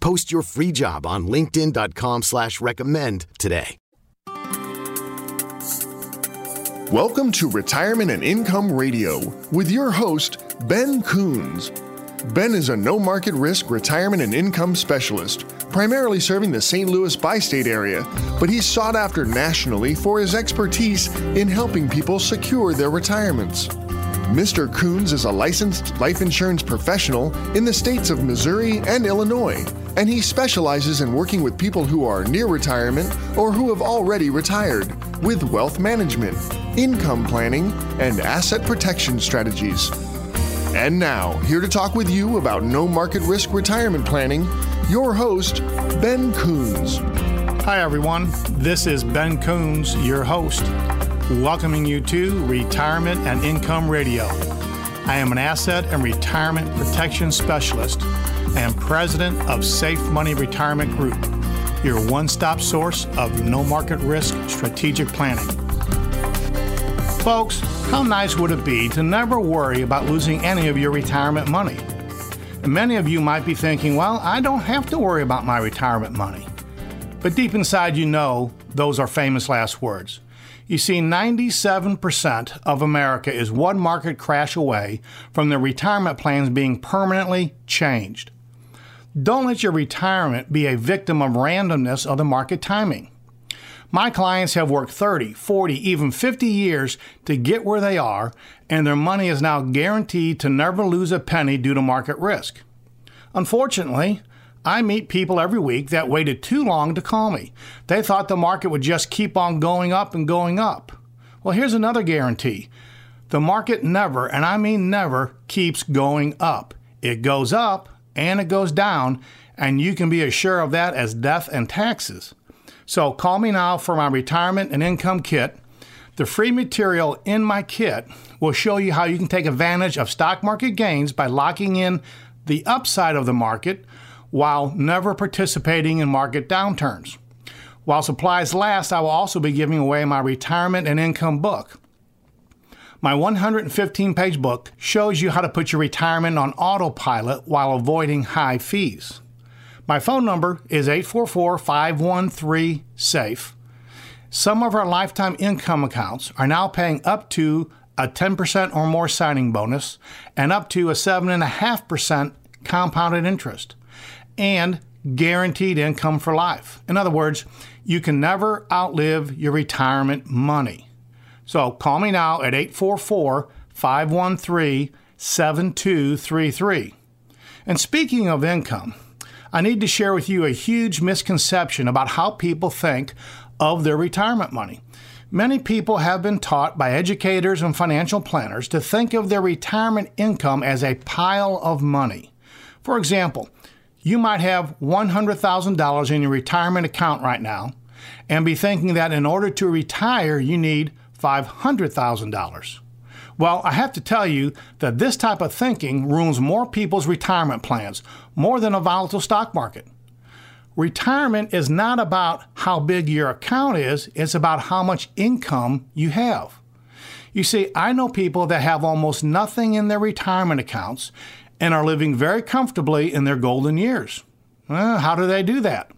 Post your free job on linkedin.com slash recommend today. Welcome to Retirement and Income Radio with your host, Ben Coons. Ben is a no market risk retirement and income specialist, primarily serving the St. Louis bi state area, but he's sought after nationally for his expertise in helping people secure their retirements. Mr. Coons is a licensed life insurance professional in the states of Missouri and Illinois, and he specializes in working with people who are near retirement or who have already retired with wealth management, income planning, and asset protection strategies. And now, here to talk with you about no market risk retirement planning, your host, Ben Coons. Hi, everyone. This is Ben Coons, your host welcoming you to Retirement and Income Radio. I am an asset and retirement protection specialist and president of Safe Money Retirement Group, your one stop source of no market risk strategic planning. Folks, how nice would it be to never worry about losing any of your retirement money? Many of you might be thinking, well, I don't have to worry about my retirement money. But deep inside, you know those are famous last words. You see, 97% of America is one market crash away from their retirement plans being permanently changed. Don't let your retirement be a victim of randomness of the market timing. My clients have worked 30, 40, even 50 years to get where they are, and their money is now guaranteed to never lose a penny due to market risk. Unfortunately, I meet people every week that waited too long to call me. They thought the market would just keep on going up and going up. Well, here's another guarantee the market never, and I mean never, keeps going up. It goes up and it goes down, and you can be as sure of that as death and taxes. So call me now for my retirement and income kit. The free material in my kit will show you how you can take advantage of stock market gains by locking in the upside of the market while never participating in market downturns. While supplies last, I will also be giving away my retirement and income book. My 115 page book shows you how to put your retirement on autopilot while avoiding high fees. My phone number is 844 513 SAFE. Some of our lifetime income accounts are now paying up to a 10% or more signing bonus and up to a 7.5% compounded interest and guaranteed income for life. In other words, you can never outlive your retirement money. So call me now at 844 513 7233. And speaking of income, I need to share with you a huge misconception about how people think of their retirement money. Many people have been taught by educators and financial planners to think of their retirement income as a pile of money. For example, you might have $100,000 in your retirement account right now and be thinking that in order to retire, you need $500,000. Well, I have to tell you that this type of thinking ruins more people's retirement plans, more than a volatile stock market. Retirement is not about how big your account is, it's about how much income you have. You see, I know people that have almost nothing in their retirement accounts and are living very comfortably in their golden years. Well, how do they do that?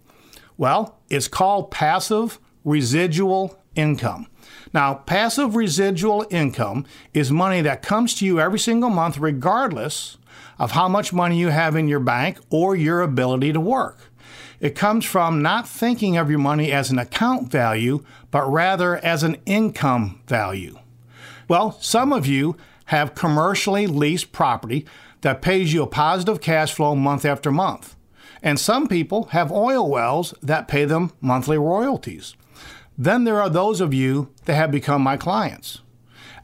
Well, it's called passive residual income. Now, passive residual income is money that comes to you every single month, regardless of how much money you have in your bank or your ability to work. It comes from not thinking of your money as an account value, but rather as an income value. Well, some of you have commercially leased property that pays you a positive cash flow month after month. And some people have oil wells that pay them monthly royalties. Then there are those of you that have become my clients.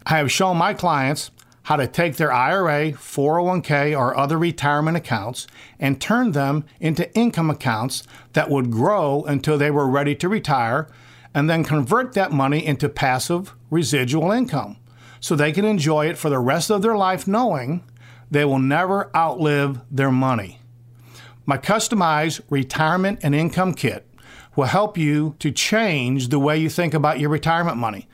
I have shown my clients how to take their IRA, 401k, or other retirement accounts and turn them into income accounts that would grow until they were ready to retire and then convert that money into passive residual income so they can enjoy it for the rest of their life knowing they will never outlive their money. My customized retirement and income kit will help you to change the way you think about your retirement money.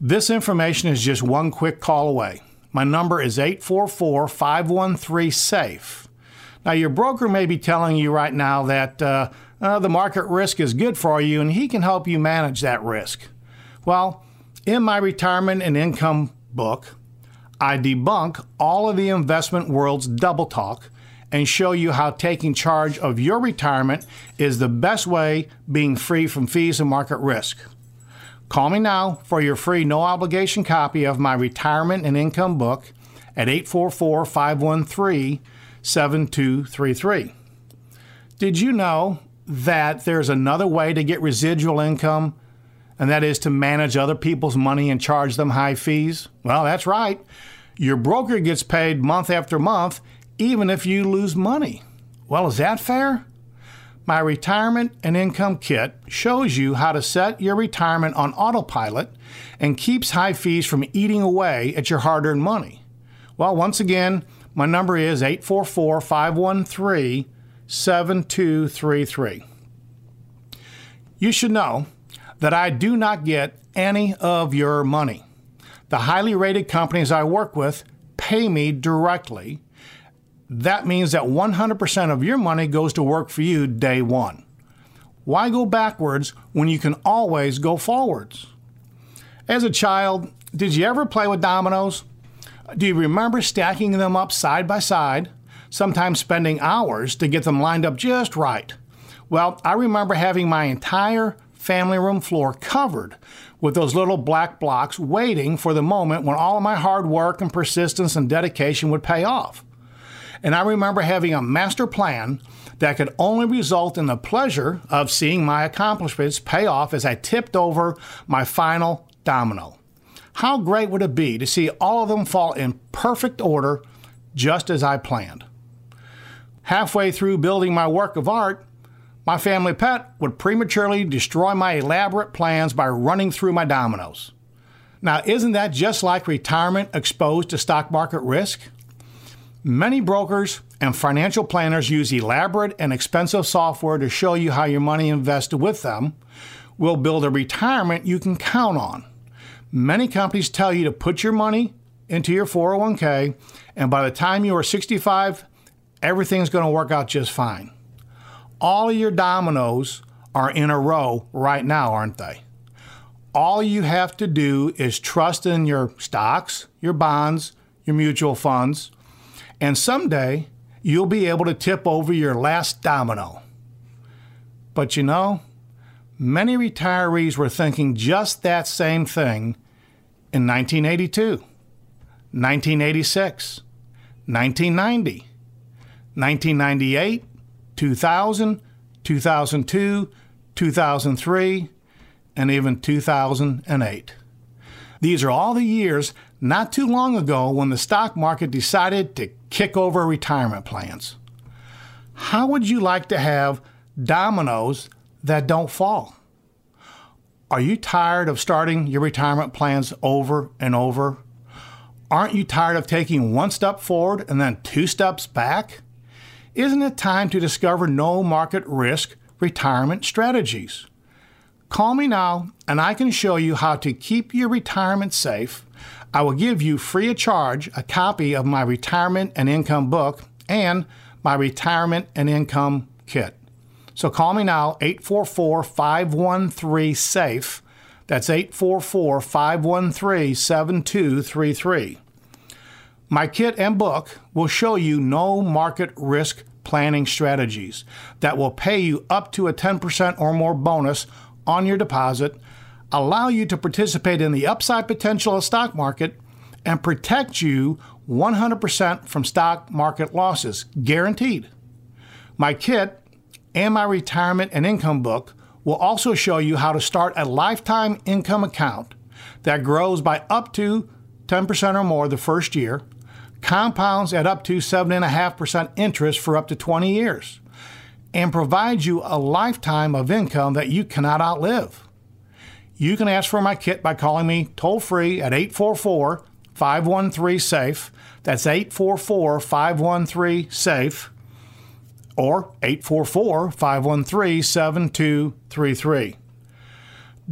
This information is just one quick call away. My number is 844 513 SAFE. Now, your broker may be telling you right now that uh, uh, the market risk is good for you and he can help you manage that risk. Well, in my retirement and income book, I debunk all of the investment world's double talk and show you how taking charge of your retirement is the best way being free from fees and market risk. Call me now for your free no obligation copy of my retirement and income book at 844 513 7233. Did you know that there's another way to get residual income, and that is to manage other people's money and charge them high fees? Well, that's right. Your broker gets paid month after month, even if you lose money. Well, is that fair? My retirement and income kit shows you how to set your retirement on autopilot and keeps high fees from eating away at your hard earned money. Well, once again, my number is 844 513 7233. You should know that I do not get any of your money. The highly rated companies I work with pay me directly that means that 100% of your money goes to work for you day one. Why go backwards when you can always go forwards? As a child, did you ever play with dominoes? Do you remember stacking them up side by side, sometimes spending hours to get them lined up just right? Well, I remember having my entire family room floor covered with those little black blocks waiting for the moment when all of my hard work and persistence and dedication would pay off. And I remember having a master plan that could only result in the pleasure of seeing my accomplishments pay off as I tipped over my final domino. How great would it be to see all of them fall in perfect order just as I planned? Halfway through building my work of art, my family pet would prematurely destroy my elaborate plans by running through my dominoes. Now, isn't that just like retirement exposed to stock market risk? Many brokers and financial planners use elaborate and expensive software to show you how your money invested with them will build a retirement you can count on. Many companies tell you to put your money into your 401k, and by the time you are 65, everything's going to work out just fine. All of your dominoes are in a row right now, aren't they? All you have to do is trust in your stocks, your bonds, your mutual funds and someday you'll be able to tip over your last domino. But you know, many retirees were thinking just that same thing in 1982, 1986, 1990, 1998, 2000, 2002, 2003, and even 2008. These are all the years not too long ago when the stock market decided to kick over retirement plans. How would you like to have dominoes that don't fall? Are you tired of starting your retirement plans over and over? Aren't you tired of taking one step forward and then two steps back? Isn't it time to discover no market risk retirement strategies? Call me now and I can show you how to keep your retirement safe I will give you free of charge a copy of my retirement and income book and my retirement and income kit. So call me now, 844 513 SAFE. That's 844 513 7233. My kit and book will show you no market risk planning strategies that will pay you up to a 10% or more bonus on your deposit, allow you to participate in the upside potential of the stock market, and protect you 100% from stock market losses, guaranteed. My kit and my retirement and income book will also show you how to start a lifetime income account that grows by up to 10% or more the first year, compounds at up to 7.5% interest for up to 20 years, and provides you a lifetime of income that you cannot outlive. You can ask for my kit by calling me toll free at 844 513 SAFE. That's 844 513 SAFE or 844 513 7233.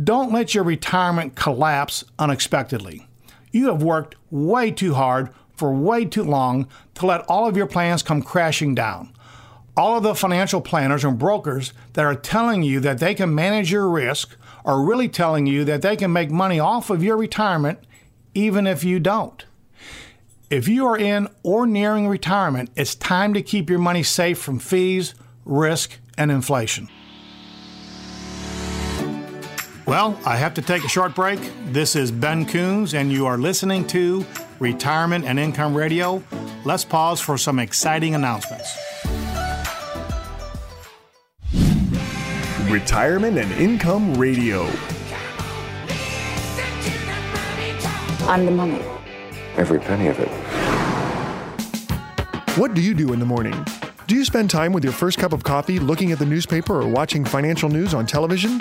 Don't let your retirement collapse unexpectedly. You have worked way too hard for way too long to let all of your plans come crashing down. All of the financial planners and brokers that are telling you that they can manage your risk are really telling you that they can make money off of your retirement even if you don't. If you are in or nearing retirement, it's time to keep your money safe from fees, risk, and inflation. Well, I have to take a short break. This is Ben Coons, and you are listening to Retirement and Income Radio. Let's pause for some exciting announcements. Retirement and Income Radio. I'm the money. Every penny of it. What do you do in the morning? Do you spend time with your first cup of coffee looking at the newspaper or watching financial news on television?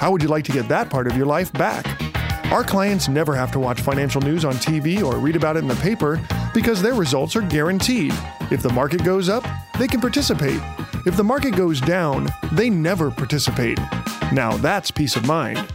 How would you like to get that part of your life back? Our clients never have to watch financial news on TV or read about it in the paper because their results are guaranteed. If the market goes up, they can participate. If the market goes down, they never participate. Now that's peace of mind.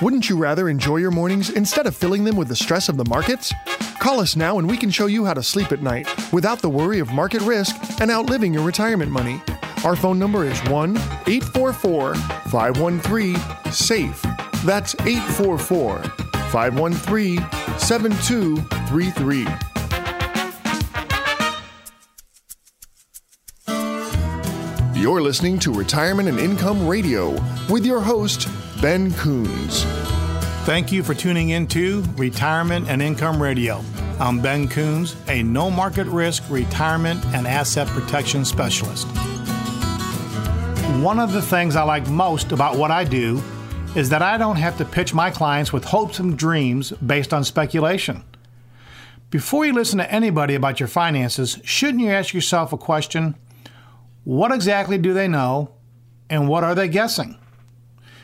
Wouldn't you rather enjoy your mornings instead of filling them with the stress of the markets? Call us now and we can show you how to sleep at night without the worry of market risk and outliving your retirement money. Our phone number is 1 844 513 SAFE. That's 844 513 7233. You're listening to Retirement and Income Radio with your host, Ben Coons. Thank you for tuning in to Retirement and Income Radio. I'm Ben Coons, a no market risk retirement and asset protection specialist. One of the things I like most about what I do is that I don't have to pitch my clients with hopes and dreams based on speculation. Before you listen to anybody about your finances, shouldn't you ask yourself a question? What exactly do they know, and what are they guessing?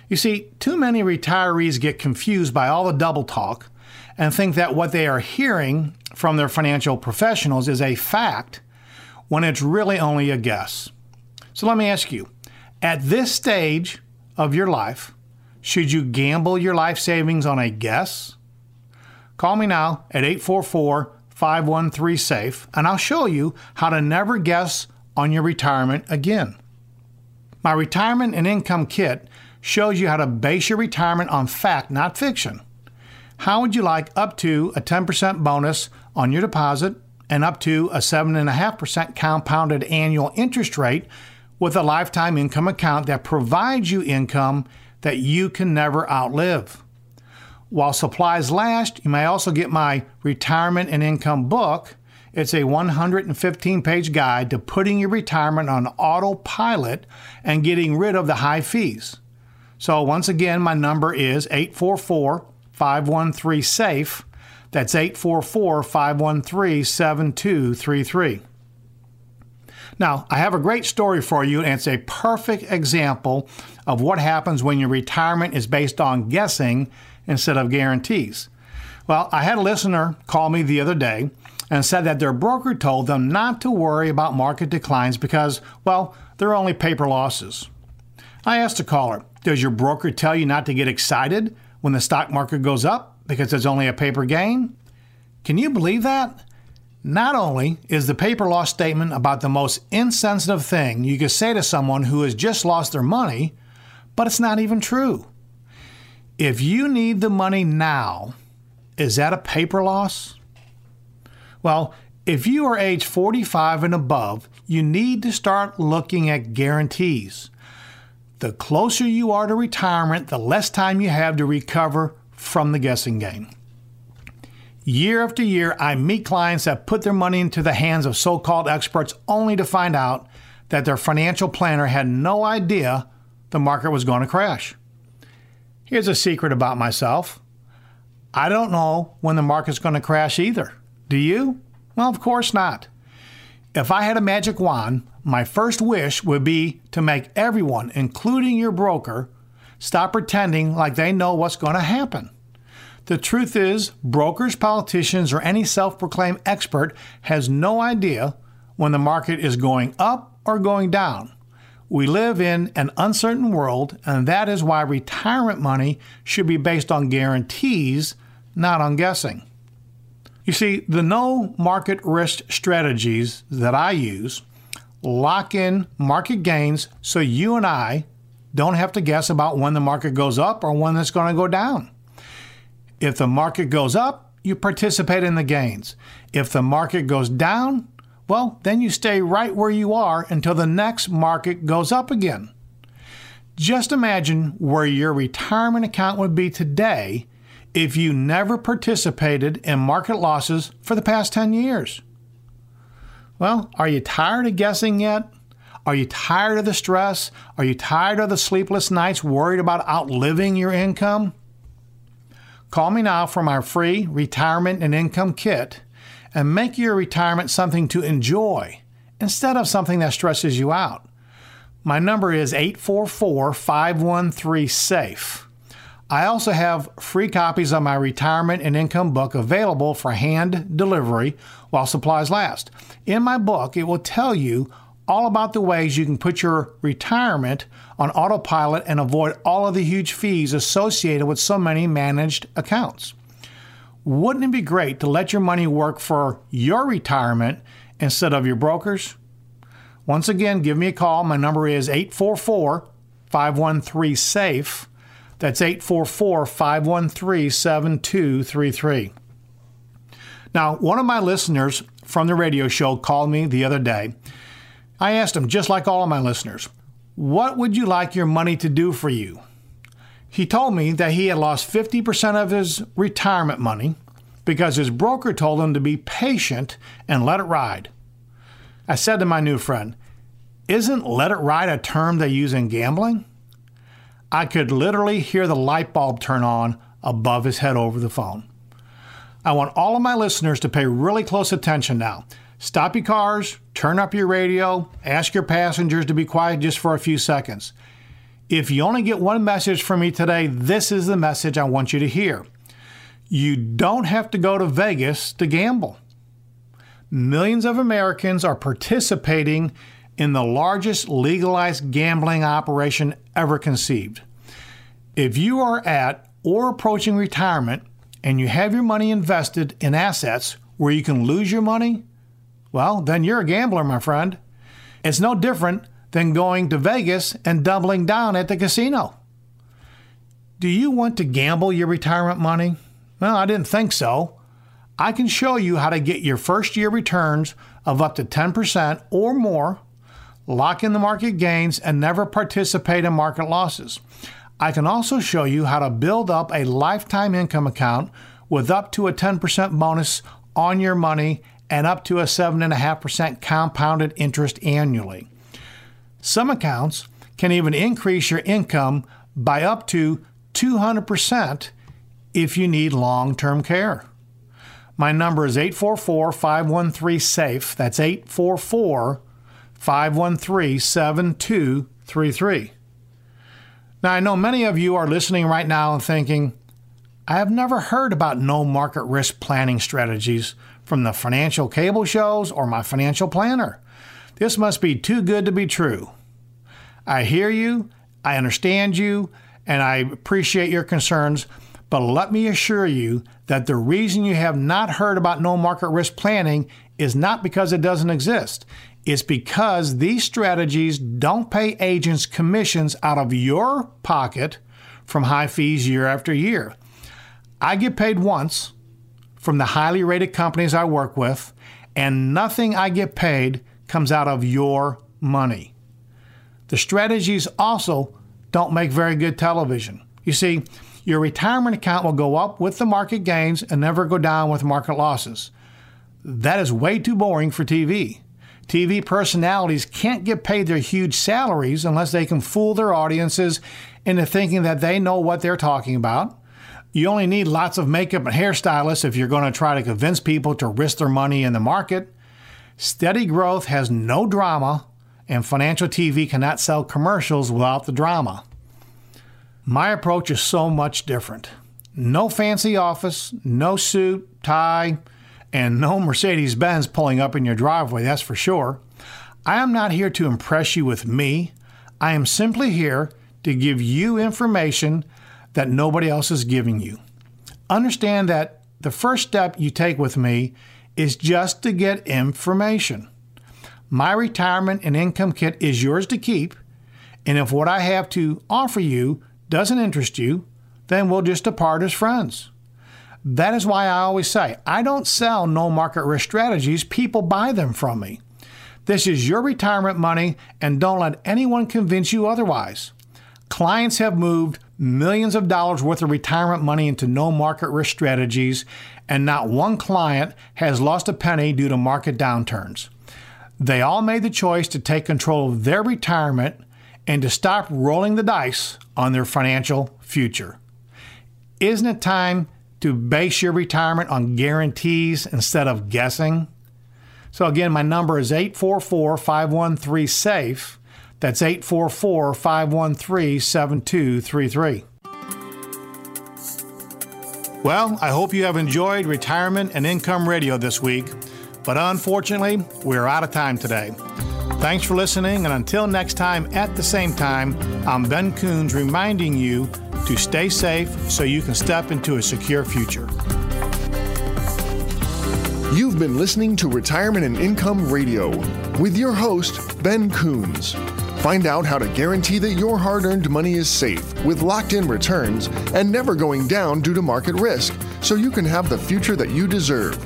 You see, too many retirees get confused by all the double talk and think that what they are hearing from their financial professionals is a fact when it's really only a guess. So let me ask you at this stage of your life, should you gamble your life savings on a guess? Call me now at 844 513 SAFE and I'll show you how to never guess on your retirement again. My retirement and income kit shows you how to base your retirement on fact, not fiction. How would you like up to a 10% bonus on your deposit and up to a 7.5% compounded annual interest rate with a lifetime income account that provides you income that you can never outlive? While supplies last, you may also get my retirement and income book it's a 115 page guide to putting your retirement on autopilot and getting rid of the high fees. So, once again, my number is 844 513 SAFE. That's 844 513 7233. Now, I have a great story for you, and it's a perfect example of what happens when your retirement is based on guessing instead of guarantees. Well, I had a listener call me the other day and said that their broker told them not to worry about market declines because, well, they're only paper losses. I asked the caller, Does your broker tell you not to get excited when the stock market goes up because it's only a paper gain? Can you believe that? Not only is the paper loss statement about the most insensitive thing you could say to someone who has just lost their money, but it's not even true. If you need the money now, is that a paper loss? Well, If you are age 45 and above, you need to start looking at guarantees. The closer you are to retirement, the less time you have to recover from the guessing game. Year after year, I meet clients that put their money into the hands of so called experts only to find out that their financial planner had no idea the market was going to crash. Here's a secret about myself I don't know when the market's going to crash either. Do you? Well, of course not. If I had a magic wand, my first wish would be to make everyone, including your broker, stop pretending like they know what's going to happen. The truth is, brokers, politicians, or any self proclaimed expert has no idea when the market is going up or going down. We live in an uncertain world, and that is why retirement money should be based on guarantees, not on guessing. You see, the no market risk strategies that I use lock in market gains so you and I don't have to guess about when the market goes up or when it's going to go down. If the market goes up, you participate in the gains. If the market goes down, well, then you stay right where you are until the next market goes up again. Just imagine where your retirement account would be today if you never participated in market losses for the past 10 years. Well, are you tired of guessing yet? Are you tired of the stress? Are you tired of the sleepless nights worried about outliving your income? Call me now for my free retirement and income kit and make your retirement something to enjoy instead of something that stresses you out. My number is 844 513 SAFE. I also have free copies of my retirement and income book available for hand delivery while supplies last. In my book, it will tell you all about the ways you can put your retirement on autopilot and avoid all of the huge fees associated with so many managed accounts. Wouldn't it be great to let your money work for your retirement instead of your brokers? Once again, give me a call. My number is 844 513 SAFE. That's 844 513 7233. Now, one of my listeners from the radio show called me the other day. I asked him, just like all of my listeners, what would you like your money to do for you? He told me that he had lost 50% of his retirement money because his broker told him to be patient and let it ride. I said to my new friend, Isn't let it ride a term they use in gambling? I could literally hear the light bulb turn on above his head over the phone. I want all of my listeners to pay really close attention now. Stop your cars, turn up your radio, ask your passengers to be quiet just for a few seconds. If you only get one message from me today, this is the message I want you to hear. You don't have to go to Vegas to gamble. Millions of Americans are participating in the largest legalized gambling operation ever conceived. If you are at or approaching retirement and you have your money invested in assets where you can lose your money, well, then you're a gambler, my friend. It's no different than going to Vegas and doubling down at the casino. Do you want to gamble your retirement money? Well, I didn't think so. I can show you how to get your first year returns of up to 10% or more, lock in the market gains, and never participate in market losses. I can also show you how to build up a lifetime income account with up to a 10% bonus on your money and up to a 7.5% compounded interest annually. Some accounts can even increase your income by up to 200% if you need long term care. My number is 844 513 SAFE. That's 844 513 7233. Now, I know many of you are listening right now and thinking, I have never heard about no market risk planning strategies from the financial cable shows or my financial planner. This must be too good to be true. I hear you, I understand you, and I appreciate your concerns, but let me assure you that the reason you have not heard about no market risk planning is not because it doesn't exist. It's because these strategies don't pay agents commissions out of your pocket from high fees year after year. I get paid once from the highly rated companies I work with, and nothing I get paid comes out of your money. The strategies also don't make very good television. You see, your retirement account will go up with the market gains and never go down with market losses. That is way too boring for TV. TV personalities can't get paid their huge salaries unless they can fool their audiences into thinking that they know what they're talking about. You only need lots of makeup and hairstylists if you're going to try to convince people to risk their money in the market. Steady growth has no drama, and financial TV cannot sell commercials without the drama. My approach is so much different. No fancy office, no suit, tie, and no Mercedes Benz pulling up in your driveway, that's for sure. I am not here to impress you with me. I am simply here to give you information that nobody else is giving you. Understand that the first step you take with me is just to get information. My retirement and income kit is yours to keep, and if what I have to offer you doesn't interest you, then we'll just depart as friends. That is why I always say I don't sell no market risk strategies, people buy them from me. This is your retirement money, and don't let anyone convince you otherwise. Clients have moved millions of dollars worth of retirement money into no market risk strategies, and not one client has lost a penny due to market downturns. They all made the choice to take control of their retirement and to stop rolling the dice on their financial future. Isn't it time to base your retirement on guarantees instead of guessing? So, again, my number is 844 513 SAFE. That's 844 513 7233. Well, I hope you have enjoyed Retirement and Income Radio this week, but unfortunately, we're out of time today. Thanks for listening, and until next time at the same time, I'm Ben Coons reminding you to stay safe so you can step into a secure future. You've been listening to Retirement and Income Radio with your host, Ben Coons. Find out how to guarantee that your hard earned money is safe with locked in returns and never going down due to market risk so you can have the future that you deserve.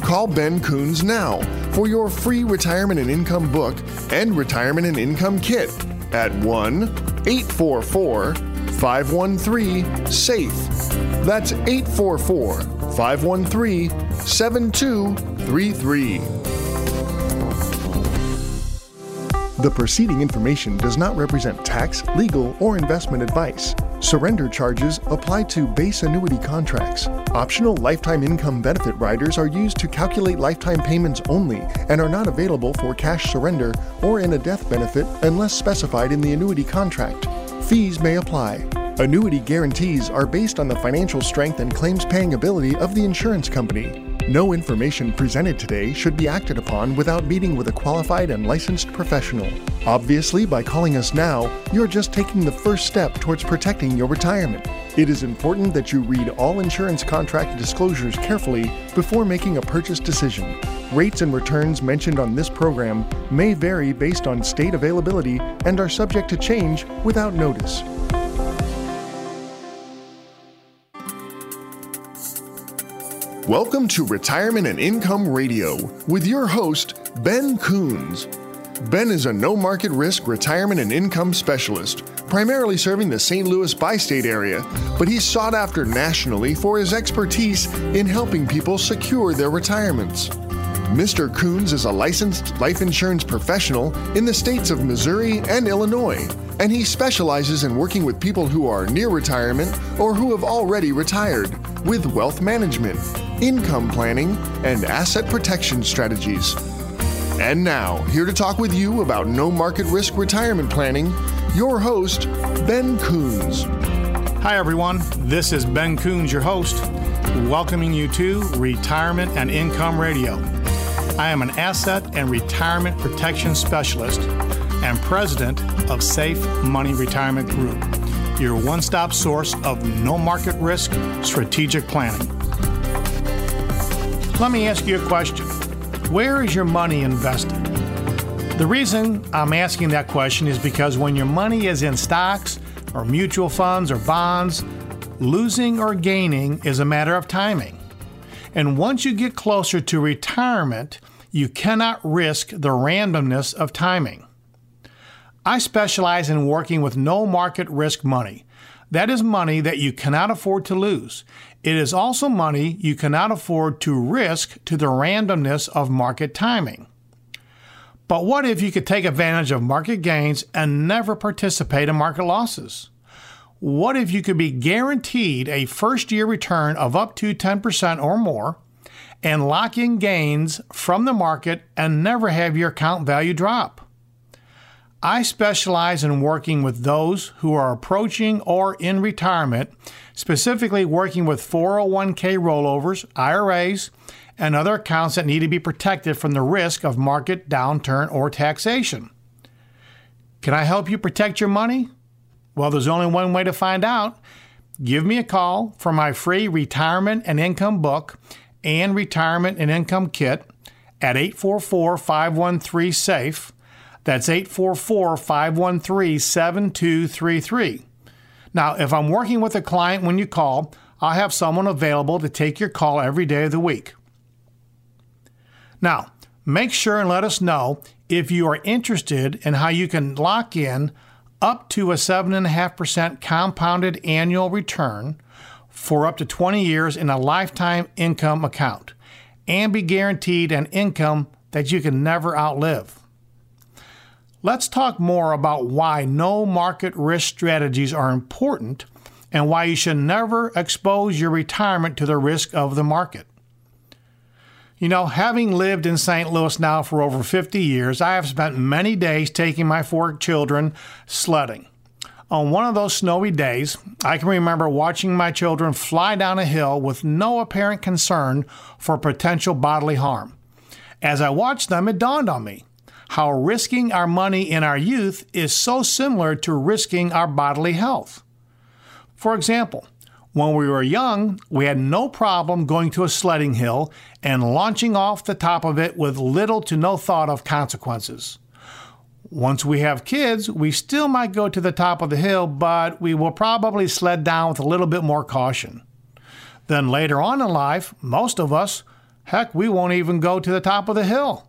Call Ben Coons now for your free retirement and income book and retirement and income kit at 1 844 513 SAFE. That's 844 513 7233. The preceding information does not represent tax, legal, or investment advice. Surrender charges apply to base annuity contracts. Optional lifetime income benefit riders are used to calculate lifetime payments only and are not available for cash surrender or in a death benefit unless specified in the annuity contract. Fees may apply. Annuity guarantees are based on the financial strength and claims paying ability of the insurance company. No information presented today should be acted upon without meeting with a qualified and licensed professional. Obviously, by calling us now, you're just taking the first step towards protecting your retirement. It is important that you read all insurance contract disclosures carefully before making a purchase decision. Rates and returns mentioned on this program may vary based on state availability and are subject to change without notice. Welcome to Retirement and Income Radio with your host, Ben Coons. Ben is a no market risk retirement and income specialist, primarily serving the St. Louis bi state area, but he's sought after nationally for his expertise in helping people secure their retirements. Mr. Coons is a licensed life insurance professional in the states of Missouri and Illinois, and he specializes in working with people who are near retirement or who have already retired with wealth management, income planning, and asset protection strategies. And now, here to talk with you about no market risk retirement planning, your host, Ben Coons. Hi, everyone. This is Ben Coons, your host, welcoming you to Retirement and Income Radio. I am an asset and retirement protection specialist and president of Safe Money Retirement Group, your one stop source of no market risk strategic planning. Let me ask you a question Where is your money invested? The reason I'm asking that question is because when your money is in stocks or mutual funds or bonds, losing or gaining is a matter of timing. And once you get closer to retirement, You cannot risk the randomness of timing. I specialize in working with no market risk money. That is money that you cannot afford to lose. It is also money you cannot afford to risk to the randomness of market timing. But what if you could take advantage of market gains and never participate in market losses? What if you could be guaranteed a first year return of up to 10% or more and lock in gains from the market and never have your account value drop? I specialize in working with those who are approaching or in retirement, specifically working with 401k rollovers, IRAs, and other accounts that need to be protected from the risk of market downturn or taxation. Can I help you protect your money? Well, there's only one way to find out. Give me a call for my free retirement and income book and retirement and income kit at 844 513 SAFE. That's 844 513 7233. Now, if I'm working with a client when you call, I'll have someone available to take your call every day of the week. Now, make sure and let us know if you are interested in how you can lock in up to a 7.5% compounded annual return for up to 20 years in a lifetime income account and be guaranteed an income that you can never outlive. Let's talk more about why no market risk strategies are important and why you should never expose your retirement to the risk of the market. You know, having lived in St. Louis now for over 50 years, I have spent many days taking my four children sledding. On one of those snowy days, I can remember watching my children fly down a hill with no apparent concern for potential bodily harm. As I watched them, it dawned on me how risking our money in our youth is so similar to risking our bodily health. For example, when we were young, we had no problem going to a sledding hill and launching off the top of it with little to no thought of consequences. Once we have kids, we still might go to the top of the hill, but we will probably sled down with a little bit more caution. Then later on in life, most of us, heck, we won't even go to the top of the hill.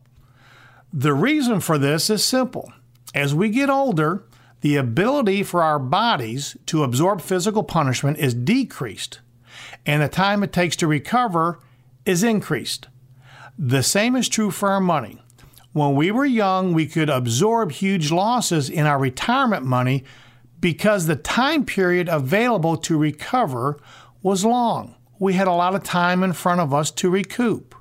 The reason for this is simple. As we get older, the ability for our bodies to absorb physical punishment is decreased, and the time it takes to recover is increased. The same is true for our money. When we were young, we could absorb huge losses in our retirement money because the time period available to recover was long. We had a lot of time in front of us to recoup.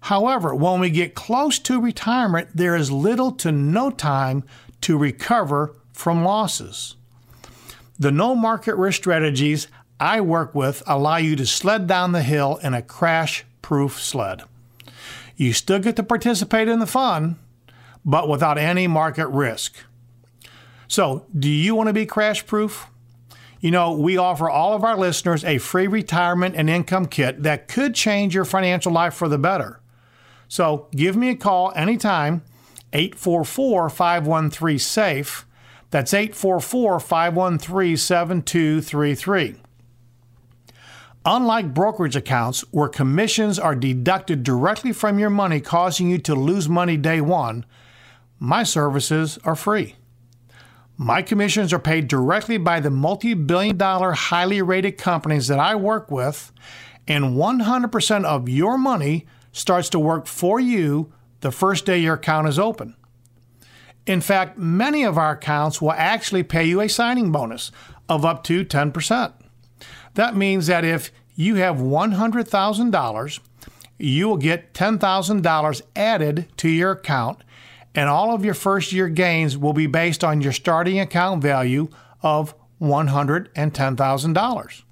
However, when we get close to retirement, there is little to no time to recover from losses. The no market risk strategies I work with allow you to sled down the hill in a crash proof sled. You still get to participate in the fun, but without any market risk. So, do you want to be crash proof? You know, we offer all of our listeners a free retirement and income kit that could change your financial life for the better. So give me a call anytime, 844 513 SAFE. That's 844 513 7233. Unlike brokerage accounts where commissions are deducted directly from your money, causing you to lose money day one, my services are free. My commissions are paid directly by the multi billion dollar highly rated companies that I work with, and 100% of your money starts to work for you the first day your account is open. In fact, many of our accounts will actually pay you a signing bonus of up to 10%. That means that if you have $100,000, you will get $10,000 added to your account, and all of your first year gains will be based on your starting account value of $110,000.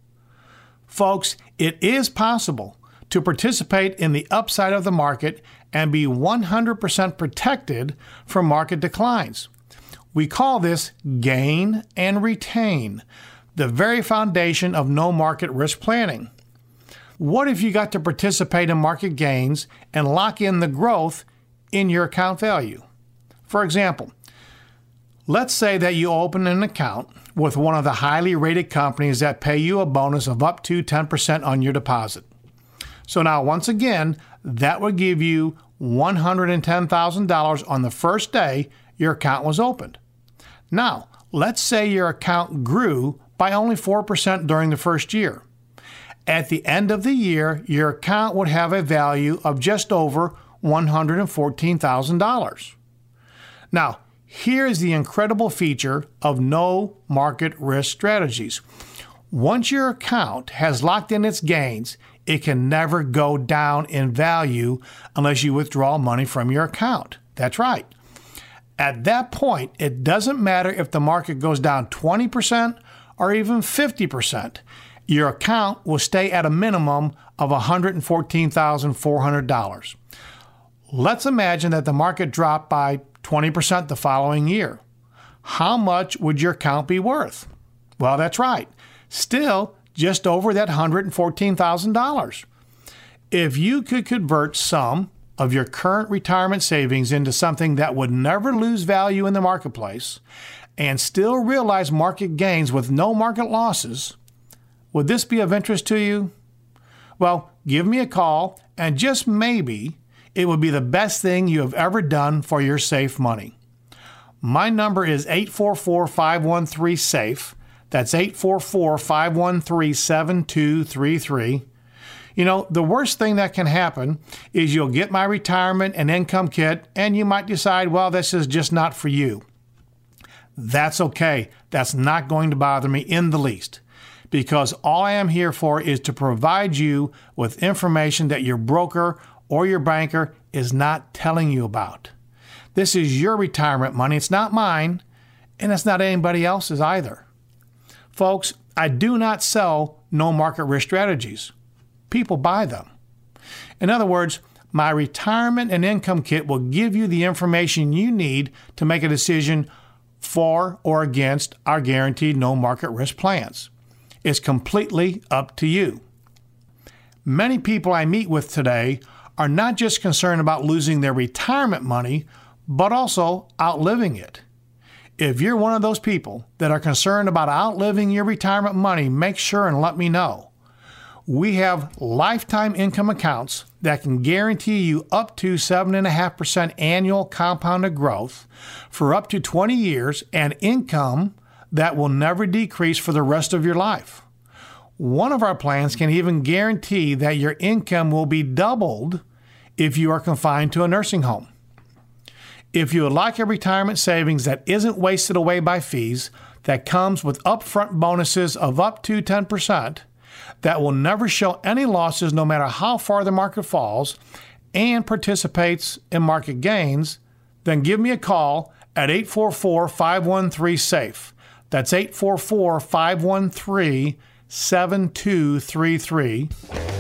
Folks, it is possible to participate in the upside of the market and be 100% protected from market declines. We call this gain and retain, the very foundation of no market risk planning. What if you got to participate in market gains and lock in the growth in your account value? For example, let's say that you open an account with one of the highly rated companies that pay you a bonus of up to 10% on your deposit. So now, once again, that would give you $110,000 on the first day your account was opened. Now, let's say your account grew by only 4% during the first year. At the end of the year, your account would have a value of just over $114,000. Now, here is the incredible feature of no market risk strategies. Once your account has locked in its gains, it can never go down in value unless you withdraw money from your account. That's right. At that point, it doesn't matter if the market goes down 20% or even 50%. Your account will stay at a minimum of $114,400. Let's imagine that the market dropped by 20% the following year. How much would your account be worth? Well, that's right. Still just over that $114,000. If you could convert some of your current retirement savings into something that would never lose value in the marketplace and still realize market gains with no market losses, would this be of interest to you? Well, give me a call, and just maybe it would be the best thing you have ever done for your safe money. My number is 844 513 SAFE. That's 844 513 7233. You know, the worst thing that can happen is you'll get my retirement and income kit, and you might decide, well, this is just not for you. That's okay. That's not going to bother me in the least because all I am here for is to provide you with information that your broker or your banker is not telling you about. This is your retirement money. It's not mine, and it's not anybody else's either. Folks, I do not sell no market risk strategies. People buy them. In other words, my retirement and income kit will give you the information you need to make a decision for or against our guaranteed no market risk plans. It's completely up to you. Many people I meet with today are not just concerned about losing their retirement money, but also outliving it. If you're one of those people that are concerned about outliving your retirement money, make sure and let me know. We have lifetime income accounts that can guarantee you up to 7.5% annual compounded growth for up to 20 years and income that will never decrease for the rest of your life. One of our plans can even guarantee that your income will be doubled if you are confined to a nursing home. If you would like a retirement savings that isn't wasted away by fees, that comes with upfront bonuses of up to 10%, that will never show any losses no matter how far the market falls, and participates in market gains, then give me a call at 844 513 SAFE. That's 844 513 7233.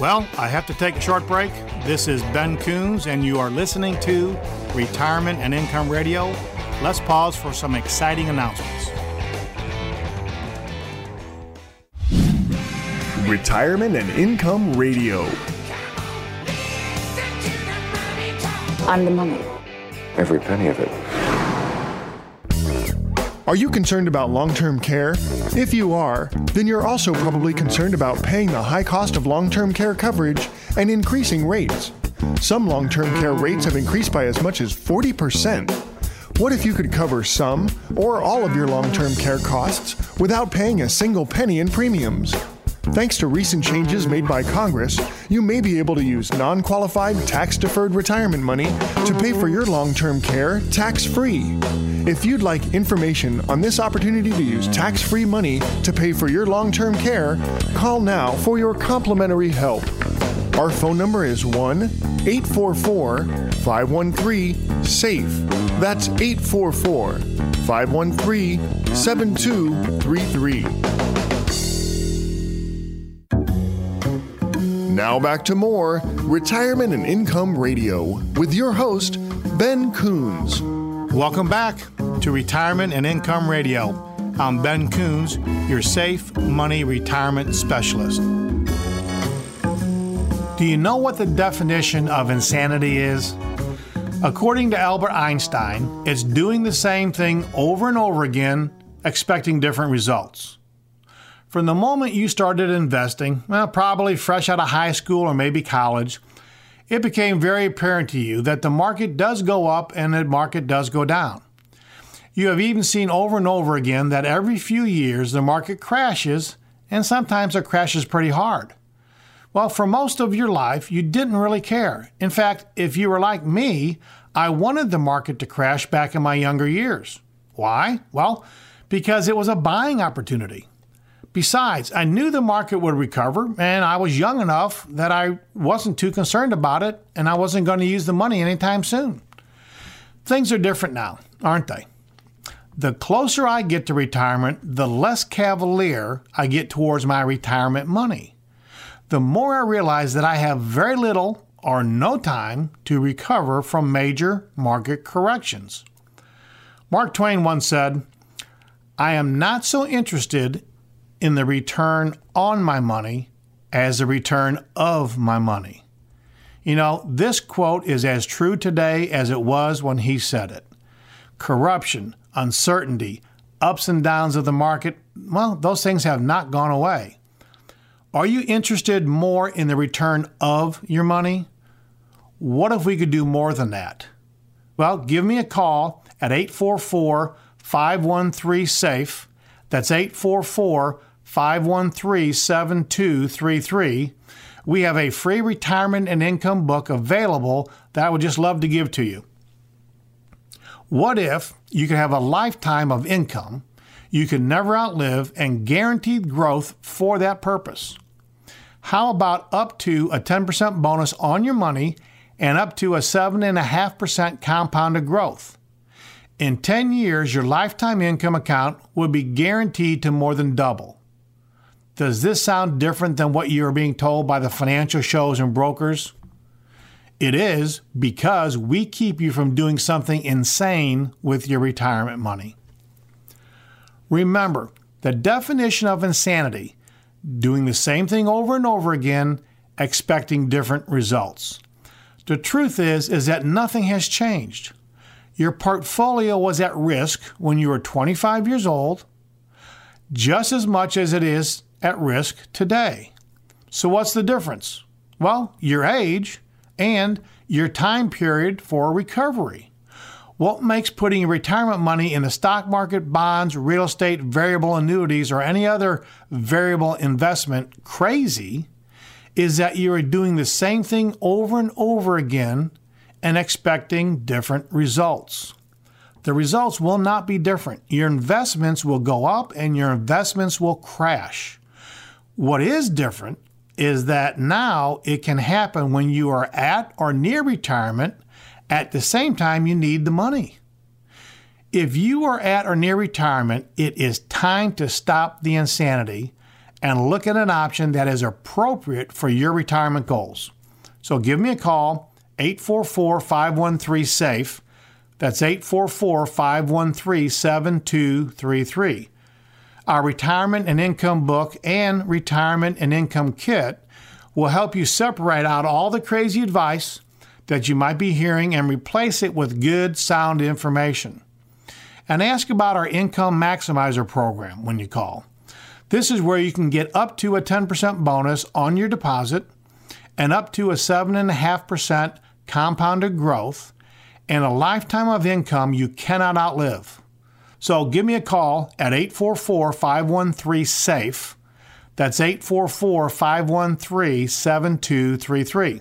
Well, I have to take a short break. This is Ben Coons, and you are listening to Retirement and Income Radio. Let's pause for some exciting announcements. Retirement and Income Radio. I'm the money. Every penny of it. Are you concerned about long term care? If you are, then you're also probably concerned about paying the high cost of long term care coverage and increasing rates. Some long term care rates have increased by as much as 40%. What if you could cover some or all of your long term care costs without paying a single penny in premiums? Thanks to recent changes made by Congress, you may be able to use non qualified tax deferred retirement money to pay for your long term care tax free. If you'd like information on this opportunity to use tax free money to pay for your long term care, call now for your complimentary help. Our phone number is 1 844 513 SAFE. That's 844 513 7233. Now back to more Retirement and Income Radio with your host, Ben Coons. Welcome back to Retirement and Income Radio. I'm Ben Coons, your safe money retirement specialist. Do you know what the definition of insanity is? According to Albert Einstein, it's doing the same thing over and over again, expecting different results. From the moment you started investing, well, probably fresh out of high school or maybe college, it became very apparent to you that the market does go up and the market does go down. You have even seen over and over again that every few years the market crashes, and sometimes it crashes pretty hard. Well, for most of your life, you didn't really care. In fact, if you were like me, I wanted the market to crash back in my younger years. Why? Well, because it was a buying opportunity. Besides, I knew the market would recover, and I was young enough that I wasn't too concerned about it, and I wasn't going to use the money anytime soon. Things are different now, aren't they? The closer I get to retirement, the less cavalier I get towards my retirement money the more I realize that I have very little or no time to recover from major market corrections. Mark Twain once said, I am not so interested in the return on my money as the return of my money. You know, this quote is as true today as it was when he said it. Corruption, uncertainty, ups and downs of the market, well, those things have not gone away. Are you interested more in the return of your money? What if we could do more than that? Well, give me a call at 844 513 SAFE. That's 844 513 7233. We have a free retirement and income book available that I would just love to give to you. What if you could have a lifetime of income you can never outlive and guaranteed growth for that purpose? How about up to a 10% bonus on your money and up to a 7.5% compounded growth? In 10 years, your lifetime income account would be guaranteed to more than double. Does this sound different than what you are being told by the financial shows and brokers? It is because we keep you from doing something insane with your retirement money. Remember, the definition of insanity doing the same thing over and over again, expecting different results. The truth is is that nothing has changed. Your portfolio was at risk when you were 25 years old, just as much as it is at risk today. So what's the difference? Well, your age and your time period for recovery. What makes putting retirement money in the stock market, bonds, real estate, variable annuities, or any other variable investment crazy is that you are doing the same thing over and over again and expecting different results. The results will not be different. Your investments will go up and your investments will crash. What is different is that now it can happen when you are at or near retirement at the same time, you need the money. If you are at or near retirement, it is time to stop the insanity and look at an option that is appropriate for your retirement goals. So give me a call, 844 513 SAFE. That's 844 513 7233. Our retirement and income book and retirement and income kit will help you separate out all the crazy advice that you might be hearing and replace it with good, sound information. And ask about our Income Maximizer program when you call. This is where you can get up to a 10% bonus on your deposit and up to a 7.5% compounded growth and a lifetime of income you cannot outlive. So give me a call at 844 513 SAFE. That's 844 513 7233.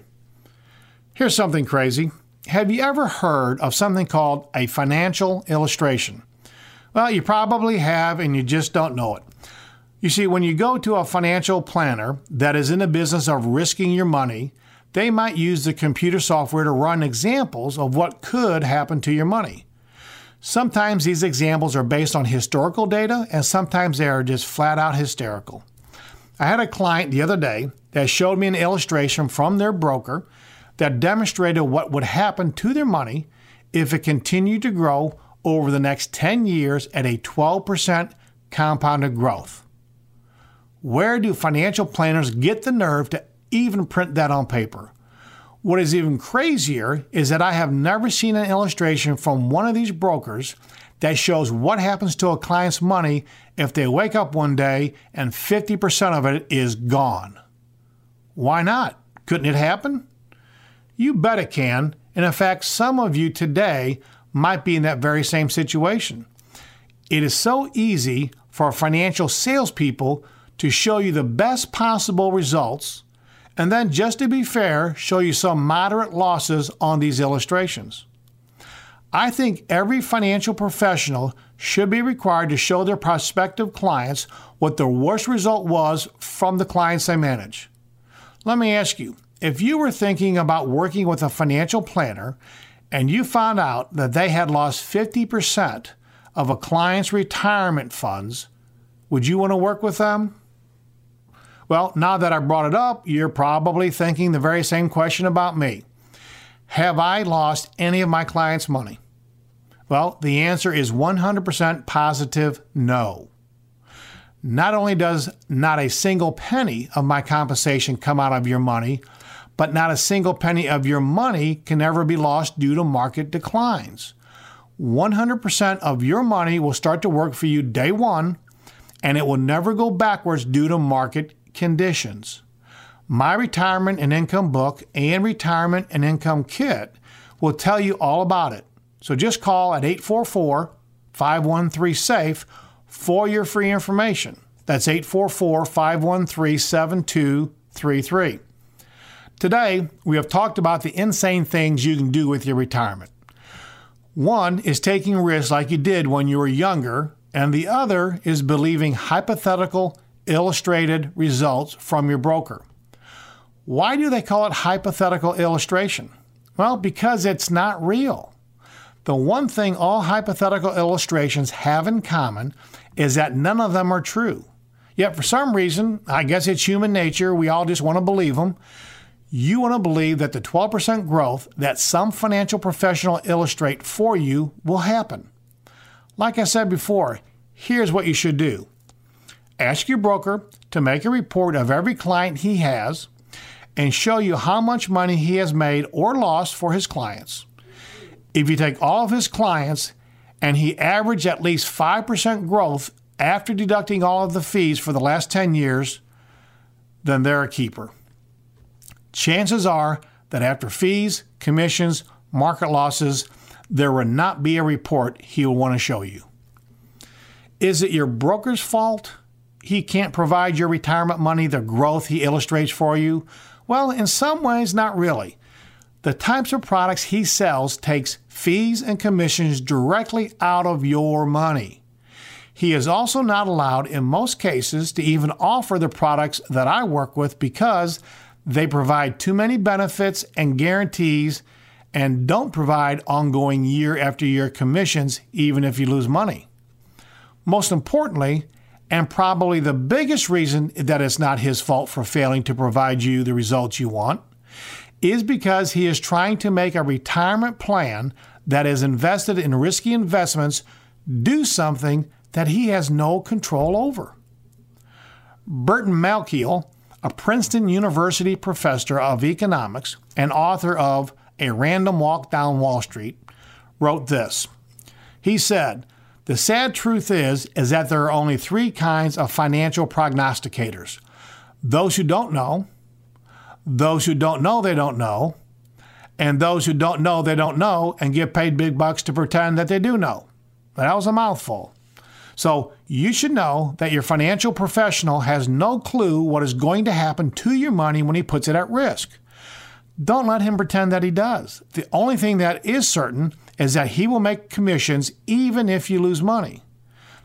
Here's something crazy. Have you ever heard of something called a financial illustration? Well, you probably have, and you just don't know it. You see, when you go to a financial planner that is in the business of risking your money, they might use the computer software to run examples of what could happen to your money. Sometimes these examples are based on historical data, and sometimes they are just flat out hysterical. I had a client the other day that showed me an illustration from their broker that demonstrated what would happen to their money if it continued to grow over the next 10 years at a 12% compounded growth. Where do financial planners get the nerve to even print that on paper? What is even crazier is that I have never seen an illustration from one of these brokers that shows what happens to a client's money if they wake up one day and 50% of it is gone. Why not? Couldn't it happen? You bet it can. And in fact, some of you today might be in that very same situation. It is so easy for financial salespeople to show you the best possible results and then, just to be fair, show you some moderate losses on these illustrations. I think every financial professional should be required to show their prospective clients what the worst result was from the clients they manage. Let me ask you if you were thinking about working with a financial planner and you found out that they had lost 50% of a client's retirement funds, would you want to work with them? Well, now that I brought it up, you're probably thinking the very same question about me. Have I lost any of my clients' money? Well, the answer is 100% positive no. Not only does not a single penny of my compensation come out of your money, but not a single penny of your money can ever be lost due to market declines. 100% of your money will start to work for you day one, and it will never go backwards due to market conditions. My retirement and income book and retirement and income kit will tell you all about it. So just call at 844 513 SAFE for your free information. That's 844 513 7233. Today, we have talked about the insane things you can do with your retirement. One is taking risks like you did when you were younger, and the other is believing hypothetical, illustrated results from your broker. Why do they call it hypothetical illustration? Well, because it's not real. The one thing all hypothetical illustrations have in common is that none of them are true. Yet, for some reason, I guess it's human nature, we all just want to believe them. You want to believe that the 12% growth that some financial professional illustrate for you will happen. Like I said before, here's what you should do ask your broker to make a report of every client he has and show you how much money he has made or lost for his clients. If you take all of his clients and he averaged at least 5% growth after deducting all of the fees for the last 10 years, then they're a keeper. Chances are that after fees, commissions, market losses, there will not be a report he will want to show you. Is it your broker's fault he can't provide your retirement money the growth he illustrates for you? Well, in some ways, not really. The types of products he sells takes fees and commissions directly out of your money. He is also not allowed in most cases to even offer the products that I work with because they provide too many benefits and guarantees and don't provide ongoing year after year commissions even if you lose money. Most importantly, and probably the biggest reason that it's not his fault for failing to provide you the results you want, is because he is trying to make a retirement plan that is invested in risky investments do something that he has no control over. Burton Malkiel, a Princeton University professor of economics and author of A Random Walk Down Wall Street, wrote this. He said, the sad truth is is that there are only 3 kinds of financial prognosticators. Those who don't know, those who don't know they don't know, and those who don't know they don't know and get paid big bucks to pretend that they do know. That was a mouthful. So you should know that your financial professional has no clue what is going to happen to your money when he puts it at risk. Don't let him pretend that he does. The only thing that is certain is that he will make commissions even if you lose money.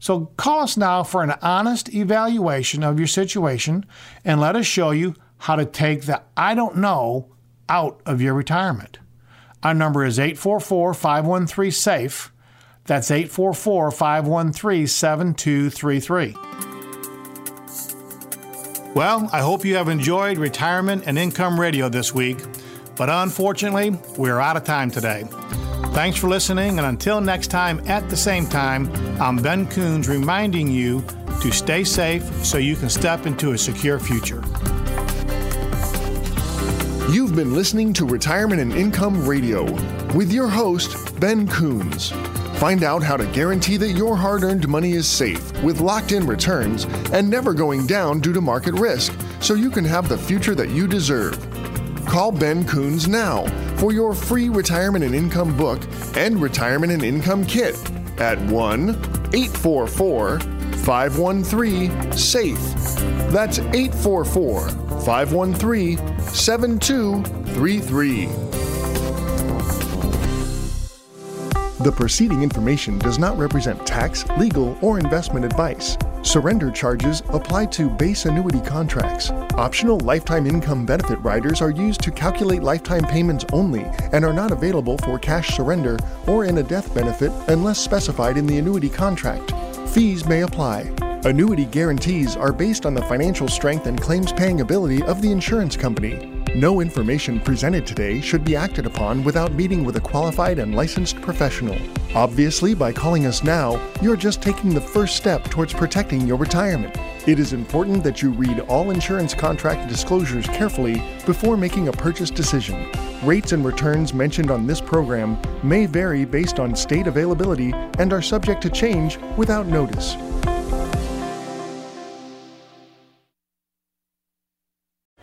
So call us now for an honest evaluation of your situation and let us show you how to take the I don't know out of your retirement. Our number is 844 513 SAFE. That's 844 513 7233. Well, I hope you have enjoyed Retirement and Income Radio this week, but unfortunately, we're out of time today. Thanks for listening, and until next time at the same time, I'm Ben Coons reminding you to stay safe so you can step into a secure future. You've been listening to Retirement and Income Radio with your host, Ben Coons. Find out how to guarantee that your hard earned money is safe with locked in returns and never going down due to market risk so you can have the future that you deserve. Call Ben Coons now for your free retirement and income book and retirement and income kit at 1 844 513 SAFE. That's 844 513 7233. The preceding information does not represent tax, legal, or investment advice. Surrender charges apply to base annuity contracts. Optional lifetime income benefit riders are used to calculate lifetime payments only and are not available for cash surrender or in a death benefit unless specified in the annuity contract. Fees may apply. Annuity guarantees are based on the financial strength and claims paying ability of the insurance company. No information presented today should be acted upon without meeting with a qualified and licensed professional. Obviously, by calling us now, you're just taking the first step towards protecting your retirement. It is important that you read all insurance contract disclosures carefully before making a purchase decision. Rates and returns mentioned on this program may vary based on state availability and are subject to change without notice.